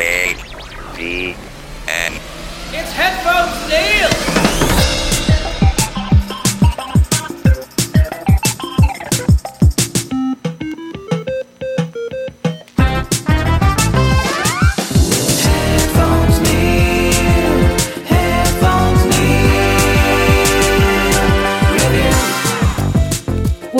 A D N. It's Headphones Neil!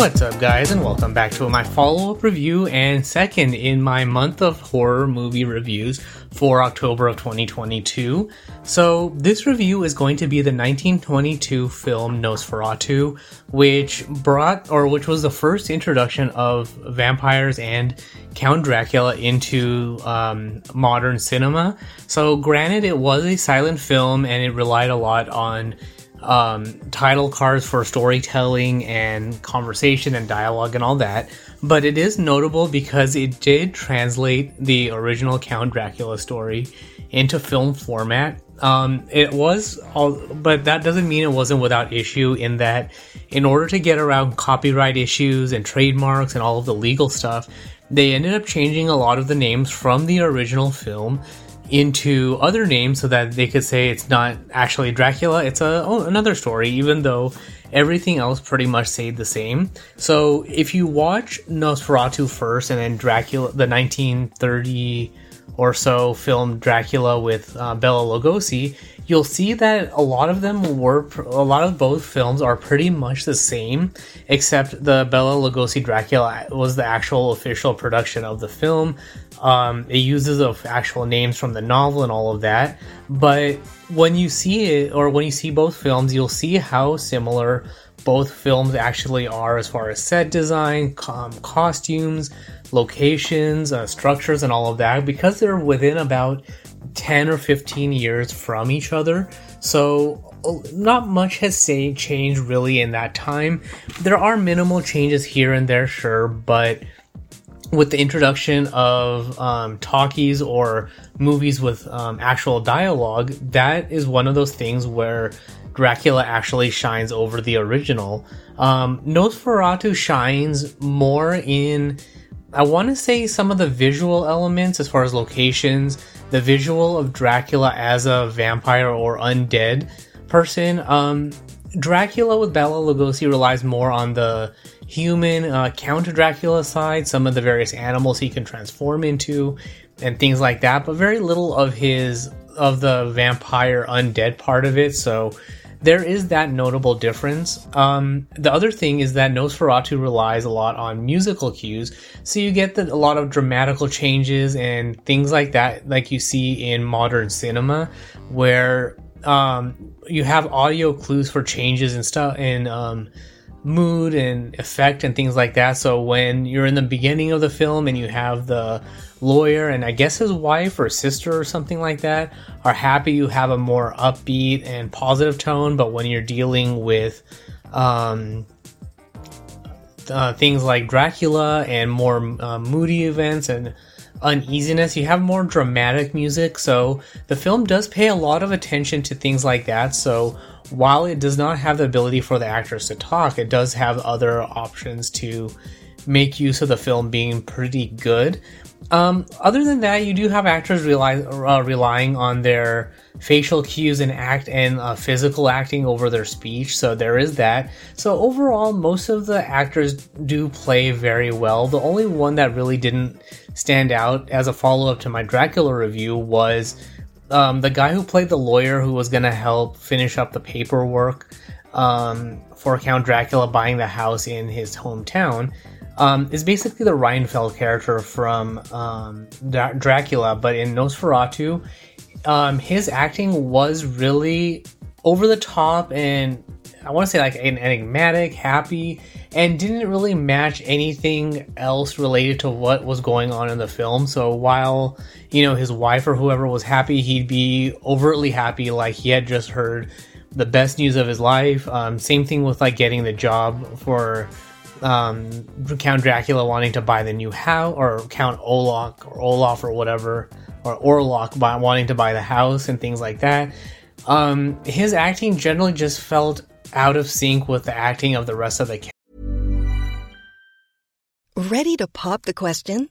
What's up, guys, and welcome back to my follow up review and second in my month of horror movie reviews for October of 2022. So, this review is going to be the 1922 film Nosferatu, which brought, or which was the first introduction of vampires and Count Dracula into um, modern cinema. So, granted, it was a silent film and it relied a lot on um, title cards for storytelling and conversation and dialogue and all that. But it is notable because it did translate the original Count Dracula story into film format. Um, it was all, but that doesn't mean it wasn't without issue in that in order to get around copyright issues and trademarks and all of the legal stuff, they ended up changing a lot of the names from the original film into other names so that they could say it's not actually Dracula, it's a oh, another story, even though everything else pretty much stayed the same. So if you watch Nosferatu first and then Dracula, the 1930 or so film Dracula with uh, Bela Lugosi, you'll see that a lot of them were a lot of both films are pretty much the same, except the Bela Lugosi Dracula was the actual official production of the film. Um, it uses the actual names from the novel and all of that. But when you see it, or when you see both films, you'll see how similar both films actually are as far as set design, com- costumes, locations, uh, structures, and all of that, because they're within about 10 or 15 years from each other. So, uh, not much has changed really in that time. There are minimal changes here and there, sure, but with the introduction of um, talkies or movies with um, actual dialogue, that is one of those things where Dracula actually shines over the original. Um, Nosferatu shines more in, I want to say, some of the visual elements as far as locations, the visual of Dracula as a vampire or undead person. Um, Dracula with Bela Lugosi relies more on the human uh, Count Dracula side, some of the various animals he can transform into, and things like that, but very little of his of the vampire undead part of it. So there is that notable difference. Um, the other thing is that Nosferatu relies a lot on musical cues, so you get the, a lot of dramatical changes and things like that, like you see in modern cinema, where um, you have audio clues for changes and stuff in um, mood and effect and things like that. So when you're in the beginning of the film and you have the lawyer and I guess his wife or sister or something like that are happy, you have a more upbeat and positive tone. But when you're dealing with um, uh, things like Dracula and more uh, moody events and uneasiness. You have more dramatic music, so the film does pay a lot of attention to things like that. So while it does not have the ability for the actors to talk, it does have other options to make use of the film being pretty good. Um, other than that, you do have actors rely, uh, relying on their facial cues and act and uh, physical acting over their speech. So there is that. So overall, most of the actors do play very well. The only one that really didn't stand out as a follow up to my Dracula review was um, the guy who played the lawyer who was going to help finish up the paperwork um, for Count Dracula buying the house in his hometown. Um, is basically the Renfield character from um, Dra- Dracula, but in Nosferatu, um, his acting was really over the top and I want to say like an enigmatic, happy, and didn't really match anything else related to what was going on in the film. So while you know his wife or whoever was happy, he'd be overtly happy, like he had just heard the best news of his life. Um, same thing with like getting the job for um, Count Dracula wanting to buy the new house, or Count Olaf or Olaf or whatever, or Orlok by wanting to buy the house and things like that. Um, his acting generally just felt out of sync with the acting of the rest of the cast. Ready to pop the question?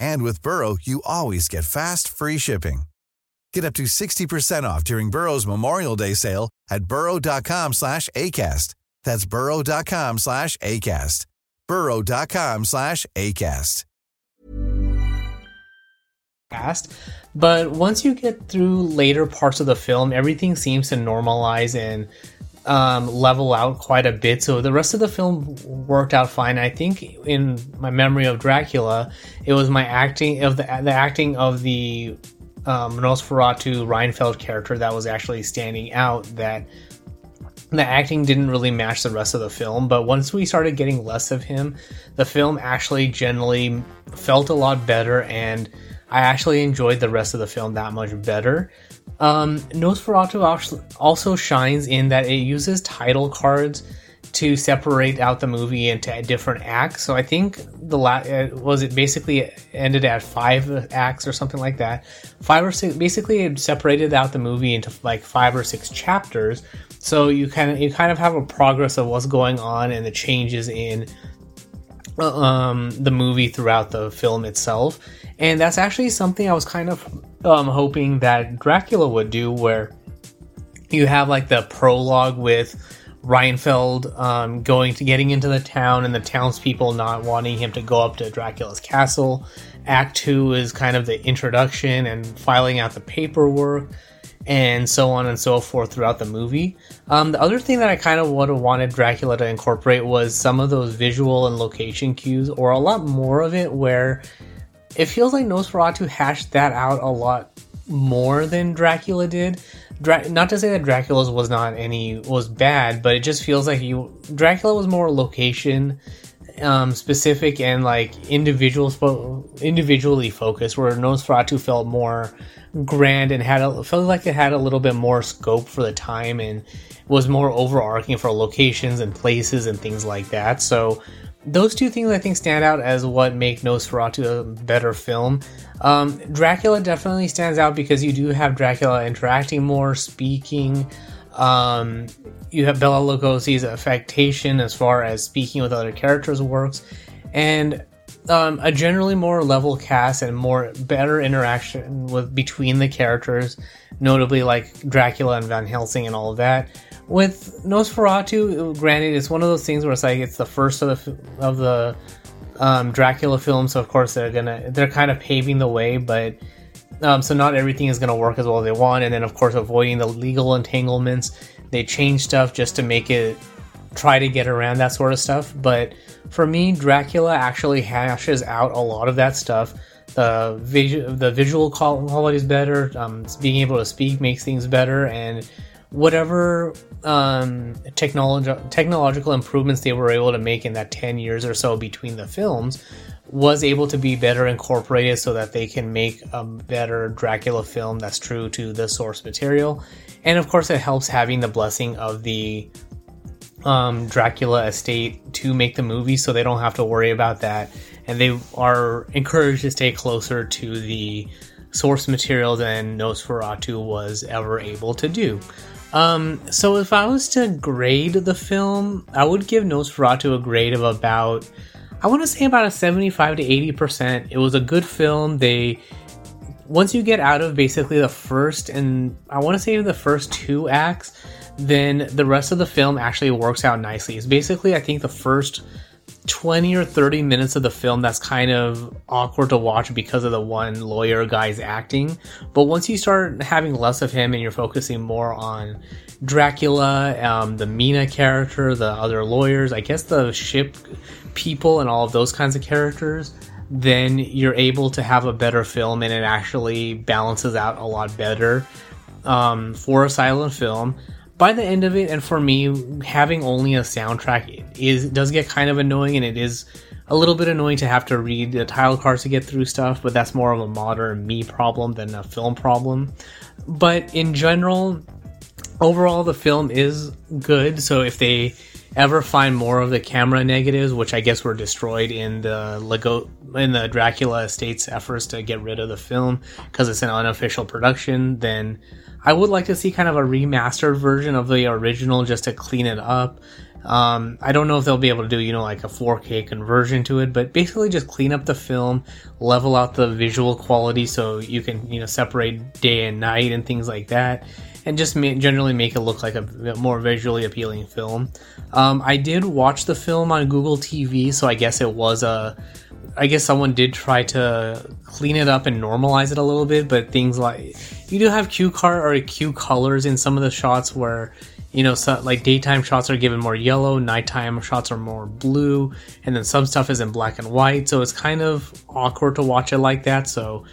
And with Burrow, you always get fast, free shipping. Get up to 60% off during Burrow's Memorial Day sale at burrow.com slash ACAST. That's burrow.com slash ACAST. burrow.com slash ACAST. cast. But once you get through later parts of the film, everything seems to normalize and um, level out quite a bit. So the rest of the film worked out fine. I think in my memory of Dracula, it was my acting of the the acting of the um, Nosferatu Renfield character that was actually standing out. That the acting didn't really match the rest of the film, but once we started getting less of him, the film actually generally felt a lot better, and I actually enjoyed the rest of the film that much better. Um, Nosferatu also shines in that it uses title cards to separate out the movie into different acts. So I think the la- uh, was it basically ended at five acts or something like that. Five or six. Basically, it separated out the movie into like five or six chapters. So you kind of you kind of have a progress of what's going on and the changes in um, the movie throughout the film itself. And that's actually something I was kind of um, hoping that Dracula would do, where you have like the prologue with Renfield um, going to getting into the town and the townspeople not wanting him to go up to Dracula's castle. Act two is kind of the introduction and filing out the paperwork and so on and so forth throughout the movie. Um, the other thing that I kind of would have wanted Dracula to incorporate was some of those visual and location cues, or a lot more of it, where it feels like Nosferatu hashed that out a lot more than Dracula did. Dra- not to say that Dracula's was not any was bad, but it just feels like you Dracula was more location um, specific and like individual individually focused, where Nosferatu felt more grand and had a, felt like it had a little bit more scope for the time and was more overarching for locations and places and things like that. So those two things I think stand out as what make Nosferatu a better film. Um, Dracula definitely stands out because you do have Dracula interacting more, speaking. Um, you have Bela Lugosi's affectation as far as speaking with other characters works, and um, a generally more level cast and more better interaction with between the characters, notably like Dracula and Van Helsing and all of that. With Nosferatu, granted, it's one of those things where it's like it's the first of the of the um, Dracula films, so of course they're gonna they're kind of paving the way, but um, so not everything is gonna work as well as they want, and then of course avoiding the legal entanglements, they change stuff just to make it try to get around that sort of stuff. But for me, Dracula actually hashes out a lot of that stuff. The visual, the visual quality is better. Um, being able to speak makes things better, and whatever um, technological improvements they were able to make in that 10 years or so between the films was able to be better incorporated so that they can make a better Dracula film that's true to the source material. And of course, it helps having the blessing of the um, Dracula estate to make the movie so they don't have to worry about that. And they are encouraged to stay closer to the source material than Nosferatu was ever able to do. Um, so if I was to grade the film, I would give Nosferatu a grade of about, I want to say about a 75 to 80%. It was a good film. They, once you get out of basically the first and I want to say the first two acts, then the rest of the film actually works out nicely. It's basically, I think, the first 20 or 30 minutes of the film that's kind of awkward to watch because of the one lawyer guy's acting. But once you start having less of him and you're focusing more on Dracula, um, the Mina character, the other lawyers, I guess the ship people, and all of those kinds of characters, then you're able to have a better film and it actually balances out a lot better um, for a silent film by the end of it, and for me, having only a soundtrack is does get kind of annoying, and it is a little bit annoying to have to read the title cards to get through stuff. But that's more of a modern me problem than a film problem. But in general, overall, the film is good. So if they ever find more of the camera negatives, which I guess were destroyed in the Lego in the Dracula Estates efforts to get rid of the film because it's an unofficial production, then I would like to see kind of a remastered version of the original just to clean it up. Um, I don't know if they'll be able to do, you know, like a 4K conversion to it, but basically just clean up the film, level out the visual quality so you can, you know, separate day and night and things like that, and just ma- generally make it look like a more visually appealing film. Um, I did watch the film on Google TV, so I guess it was a I guess someone did try to clean it up and normalize it a little bit, but things like you do have cue car or cue colors in some of the shots where you know so, like daytime shots are given more yellow, nighttime shots are more blue, and then some stuff is in black and white. So it's kind of awkward to watch it like that. So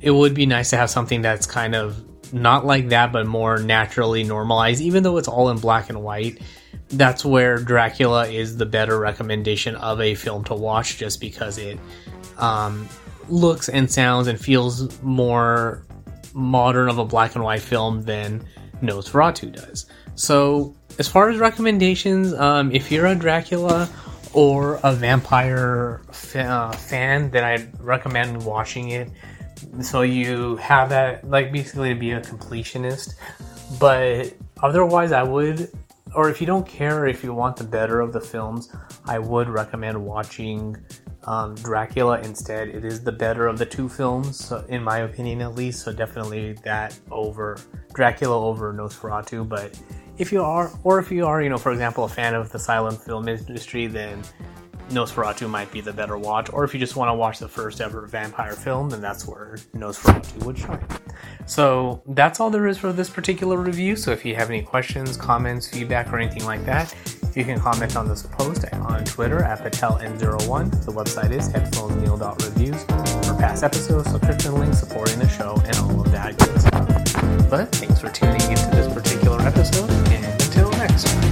it would be nice to have something that's kind of not like that, but more naturally normalized, even though it's all in black and white that's where Dracula is the better recommendation of a film to watch, just because it um, looks and sounds and feels more modern of a black and white film than Nosferatu does. So, as far as recommendations, um, if you're a Dracula or a vampire fa- uh, fan, then I'd recommend watching it. So you have that, like, basically to be a completionist. But otherwise, I would or if you don't care if you want the better of the films, I would recommend watching um, Dracula instead. It is the better of the two films, in my opinion at least. So definitely that over Dracula over Nosferatu. But if you are, or if you are, you know, for example, a fan of the silent film industry, then Nosferatu might be the better watch. Or if you just want to watch the first ever vampire film, then that's where Nosferatu would shine. So that's all there is for this particular review. So if you have any questions, comments, feedback, or anything like that, you can comment on this post on Twitter at PatelN01. The website is headphonesneil.reviews for past episodes, subscription links, supporting the show, and all of that good stuff. But thanks for tuning into this particular episode, and until next time.